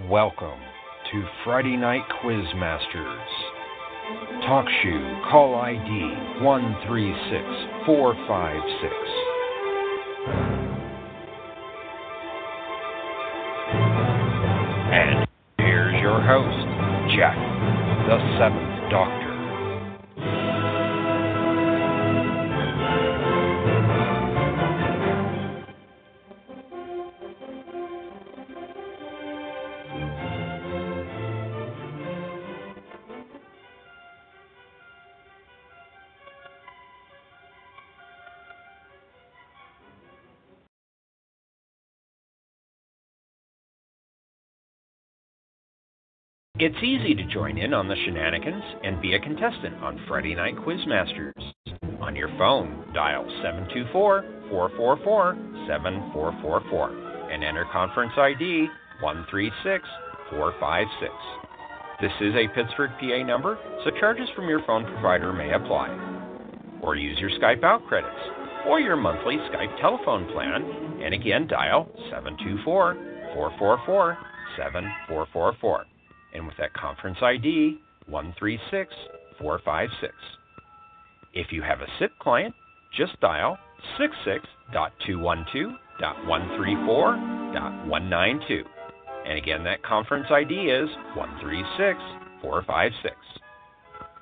Welcome to Friday Night Quizmasters. Talk shoe call ID 136456. And here's your host, Jack, the Seventh Doctor. It's easy to join in on the shenanigans and be a contestant on Friday Night Quizmasters. On your phone, dial 724-444-7444 and enter conference ID 136456. This is a Pittsburgh, PA number, so charges from your phone provider may apply. Or use your Skype out credits or your monthly Skype telephone plan and again dial 724-444-7444 and with that conference ID 136456. If you have a SIP client, just dial 66.212.134.192. And again, that conference ID is 136456.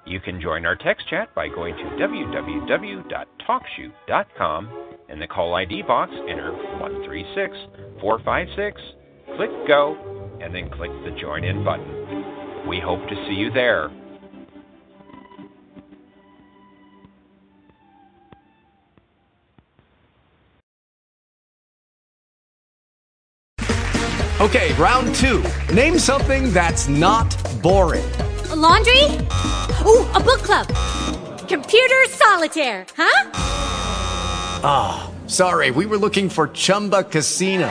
You can join our text chat by going to www.talkshoe.com and the call ID box enter 136456, click go, and then click the join in button. We hope to see you there. Okay, round two. Name something that's not boring. A laundry? Ooh, a book club. Computer solitaire, huh? Ah, oh, sorry, we were looking for Chumba Casino.